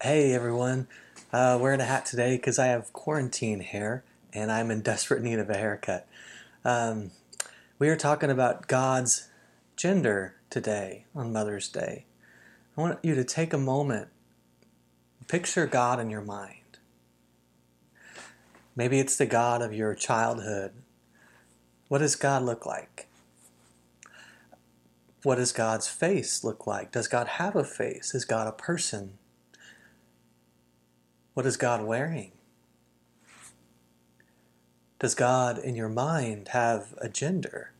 Hey everyone, uh, wearing a hat today because I have quarantine hair and I'm in desperate need of a haircut. Um, we are talking about God's gender today on Mother's Day. I want you to take a moment, picture God in your mind. Maybe it's the God of your childhood. What does God look like? What does God's face look like? Does God have a face? Is God a person? What is God wearing? Does God in your mind have a gender?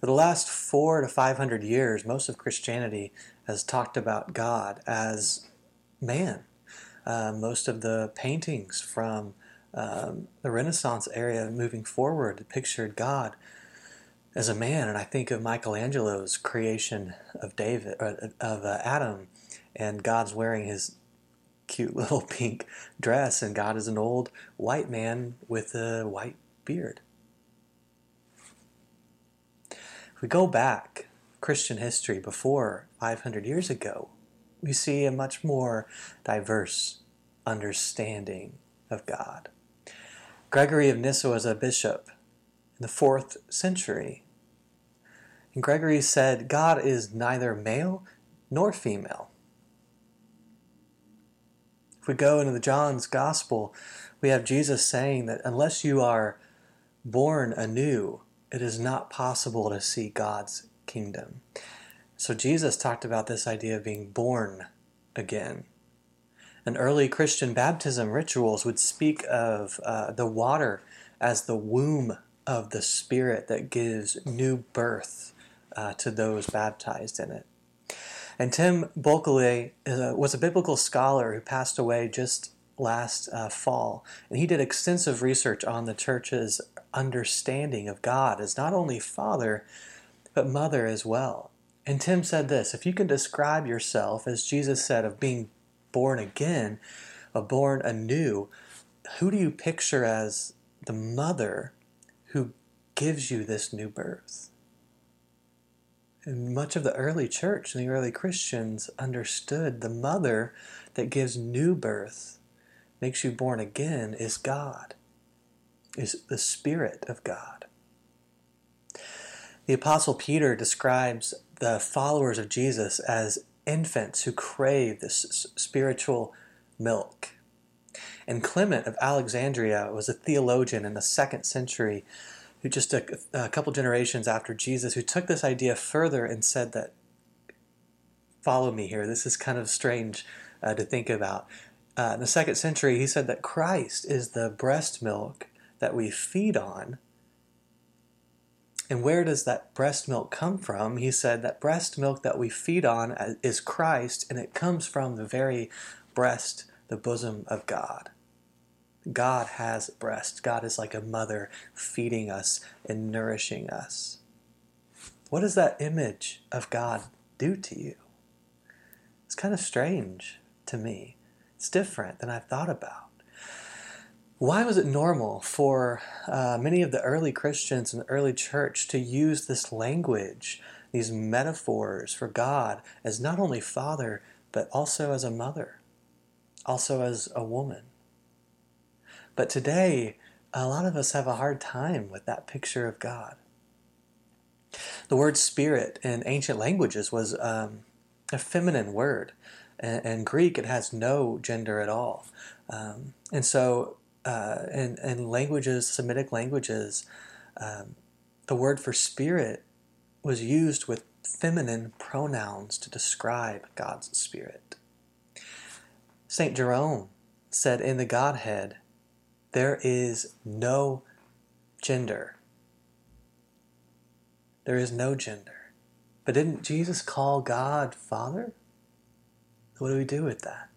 For the last four to five hundred years, most of Christianity has talked about God as man. Uh, most of the paintings from um, the Renaissance area moving forward pictured God as a man, and I think of Michelangelo's creation of David, uh, of uh, Adam, and God's wearing his cute little pink dress, and God is an old white man with a white beard. If we go back Christian history before 500 years ago, we see a much more diverse understanding of God. Gregory of Nyssa was a bishop in the fourth century. And Gregory said, God is neither male nor female we go into the John's Gospel, we have Jesus saying that unless you are born anew, it is not possible to see God's kingdom. So Jesus talked about this idea of being born again. And early Christian baptism rituals would speak of uh, the water as the womb of the Spirit that gives new birth uh, to those baptized in it. And Tim Bulkeley was a biblical scholar who passed away just last uh, fall. And he did extensive research on the church's understanding of God as not only father, but mother as well. And Tim said this if you can describe yourself, as Jesus said, of being born again, of born anew, who do you picture as the mother who gives you this new birth? And much of the early church and the early Christians understood the mother that gives new birth, makes you born again, is God, is the Spirit of God. The Apostle Peter describes the followers of Jesus as infants who crave this spiritual milk. And Clement of Alexandria was a theologian in the second century who just a, a couple generations after Jesus, who took this idea further and said that, follow me here, this is kind of strange uh, to think about. Uh, in the second century, he said that Christ is the breast milk that we feed on. And where does that breast milk come from? He said that breast milk that we feed on uh, is Christ, and it comes from the very breast, the bosom of God. God has breast. God is like a mother feeding us and nourishing us. What does that image of God do to you? It's kind of strange to me. It's different than I've thought about. Why was it normal for uh, many of the early Christians in the early church to use this language, these metaphors for God as not only father, but also as a mother, also as a woman? But today, a lot of us have a hard time with that picture of God. The word spirit in ancient languages was um, a feminine word. In Greek, it has no gender at all. Um, and so, uh, in, in languages, Semitic languages, um, the word for spirit was used with feminine pronouns to describe God's spirit. St. Jerome said, In the Godhead, there is no gender. There is no gender. But didn't Jesus call God Father? What do we do with that?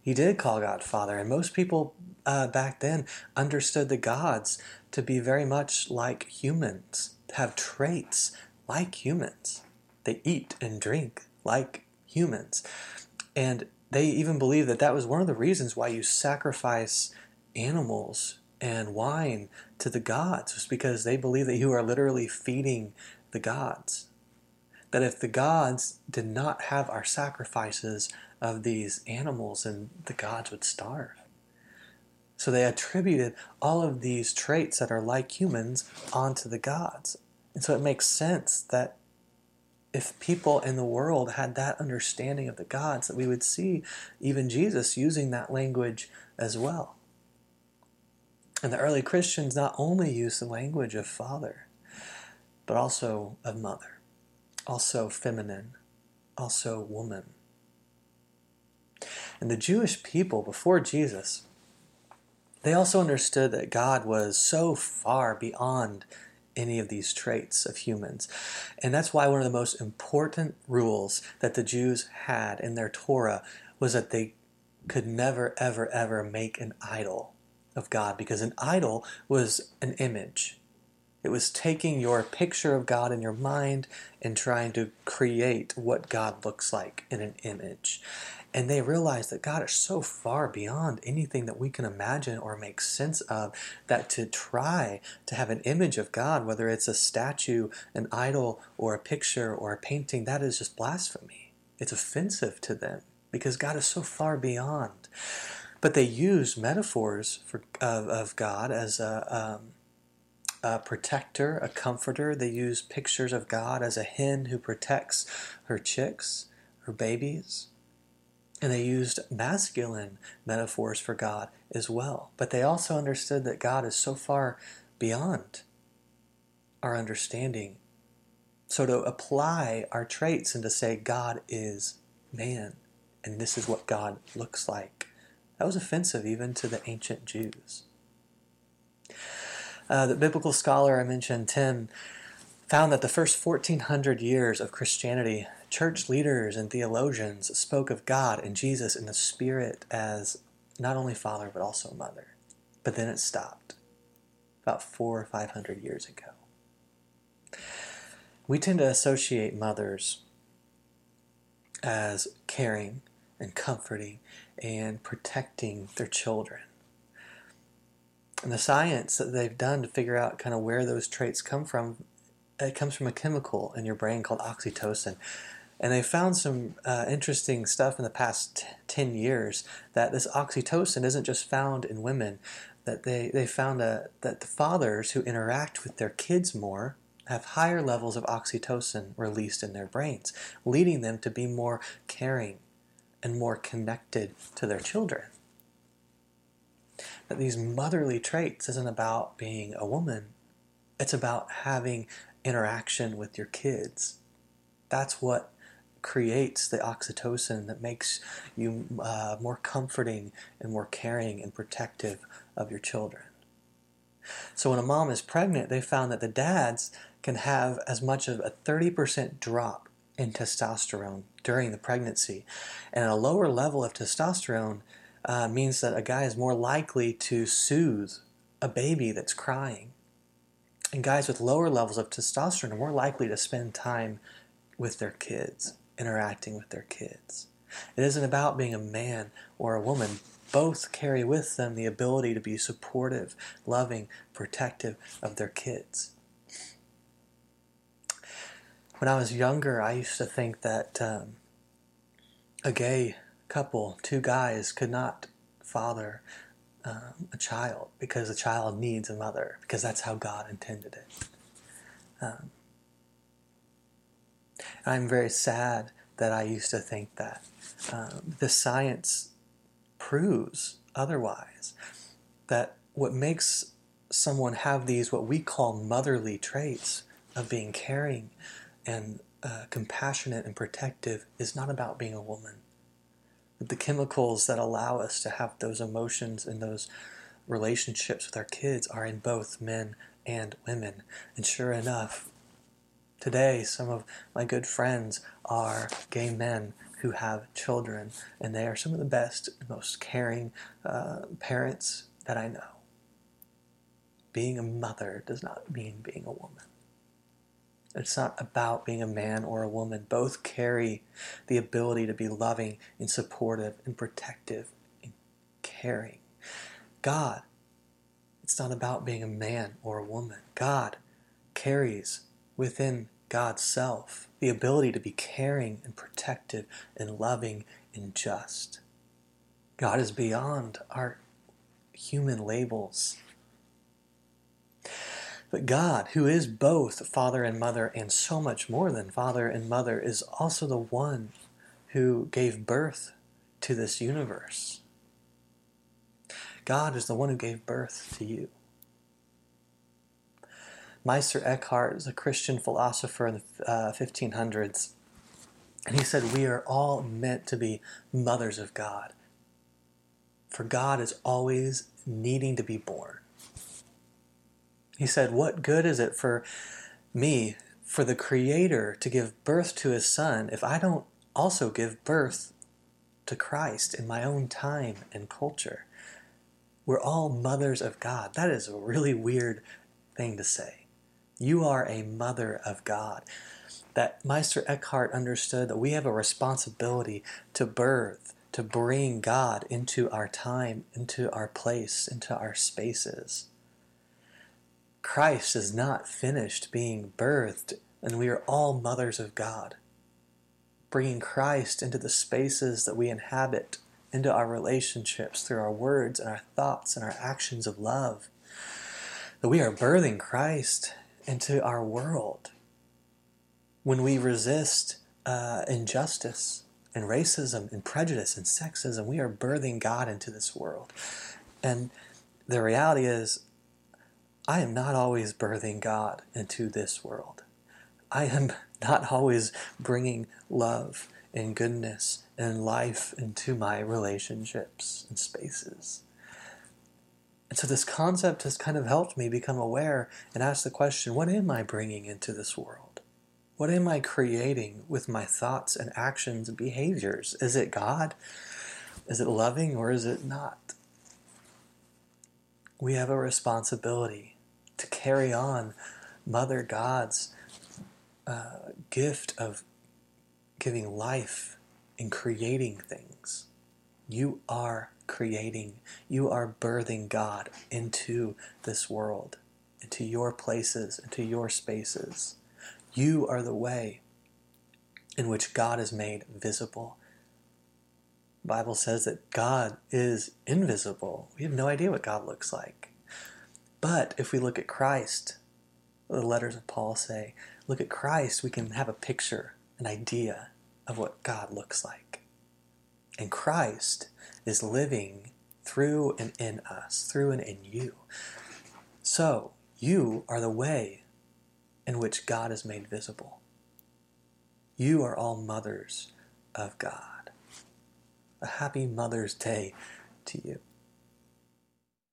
He did call God Father, and most people uh, back then understood the gods to be very much like humans, have traits like humans. They eat and drink like humans. And they even believed that that was one of the reasons why you sacrifice animals and wine to the gods was because they believe that you are literally feeding the gods. that if the gods did not have our sacrifices of these animals, then the gods would starve. So they attributed all of these traits that are like humans onto the gods. And so it makes sense that if people in the world had that understanding of the gods, that we would see even Jesus using that language as well. And the early Christians not only used the language of father, but also of mother, also feminine, also woman. And the Jewish people before Jesus, they also understood that God was so far beyond any of these traits of humans. And that's why one of the most important rules that the Jews had in their Torah was that they could never, ever, ever make an idol of God because an idol was an image. It was taking your picture of God in your mind and trying to create what God looks like in an image. And they realized that God is so far beyond anything that we can imagine or make sense of that to try to have an image of God, whether it's a statue, an idol, or a picture or a painting, that is just blasphemy. It's offensive to them because God is so far beyond. But they use metaphors for, of, of God as a, um, a protector, a comforter. They use pictures of God as a hen who protects her chicks, her babies. And they used masculine metaphors for God as well. But they also understood that God is so far beyond our understanding. So to apply our traits and to say God is man, and this is what God looks like, that was offensive even to the ancient Jews. Uh, the biblical scholar I mentioned, Tim, found that the first 1400 years of Christianity church leaders and theologians spoke of God and Jesus and the Spirit as not only Father but also Mother. But then it stopped about four or five hundred years ago. We tend to associate mothers as caring and comforting and protecting their children. And the science that they've done to figure out kind of where those traits come from, it comes from a chemical in your brain called oxytocin. And they found some uh, interesting stuff in the past t- 10 years that this oxytocin isn't just found in women, that they, they found a, that the fathers who interact with their kids more have higher levels of oxytocin released in their brains, leading them to be more caring and more connected to their children. That these motherly traits isn't about being a woman, it's about having interaction with your kids. That's what creates the oxytocin that makes you uh, more comforting and more caring and protective of your children. So when a mom is pregnant, they found that the dads can have as much as a 30% drop in testosterone during the pregnancy. And a lower level of testosterone uh, means that a guy is more likely to soothe a baby that's crying. And guys with lower levels of testosterone are more likely to spend time with their kids interacting with their kids. It isn't about being a man or a woman. Both carry with them the ability to be supportive, loving, protective of their kids. When I was younger, I used to think that um, a gay couple, two guys, could not father um, a child because a child needs a mother, because that's how God intended it. Um, I'm very sad that I used to think that. Um, the science proves otherwise. That what makes someone have these, what we call motherly traits of being caring and uh, compassionate and protective, is not about being a woman. The chemicals that allow us to have those emotions and those relationships with our kids are in both men and women. And sure enough, Today, some of my good friends are gay men who have children, and they are some of the best, most caring uh, parents that I know. Being a mother does not mean being a woman. It's not about being a man or a woman. Both carry the ability to be loving and supportive and protective and caring. God, it's not about being a man or a woman. God carries within God's self the ability to be caring and protective and loving and just. God is beyond our human labels. But God, who is both father and mother and so much more than father and mother, is also the one who gave birth to this universe. God is the one who gave birth to you. Meister Eckhart is a Christian philosopher in the uh, 1500s, and he said, We are all meant to be mothers of God. For God is always needing to be born. He said, What good is it for me, for the Creator, to give birth to His Son if I don't also give birth to Christ in my own time and culture? We're all mothers of God. That is a really weird thing to say. You are a mother of God. That Meister Eckhart understood that we have a responsibility to birth, to bring God into our time, into our place, into our spaces. Christ is not finished being birthed, and we are all mothers of God. Bringing Christ into the spaces that we inhabit, into our relationships through our words and our thoughts and our actions of love. That we are birthing Christ into our world. When we resist uh, injustice and racism and prejudice and sexism, we are birthing God into this world. And the reality is, I am not always birthing God into this world. I am not always bringing love and goodness and life into my relationships and spaces. And so this concept has kind of helped me become aware and ask the question what am I bringing into this world? What am I creating with my thoughts and actions and behaviors? Is it God? Is it loving or is it not? We have a responsibility to carry on Mother God's uh, gift of giving life and creating things. You are creating, you are birthing God into this world, into your places, into your spaces. You are the way in which God is made visible. The Bible says that God is invisible. We have no idea what God looks like. But if we look at Christ, the letters of Paul say, look at Christ, we can have a picture, an idea of what God looks like. And Christ is living through and in us, through and in you. So, you are the way in which God is made visible. You are all mothers of God. A happy Mother's Day to you.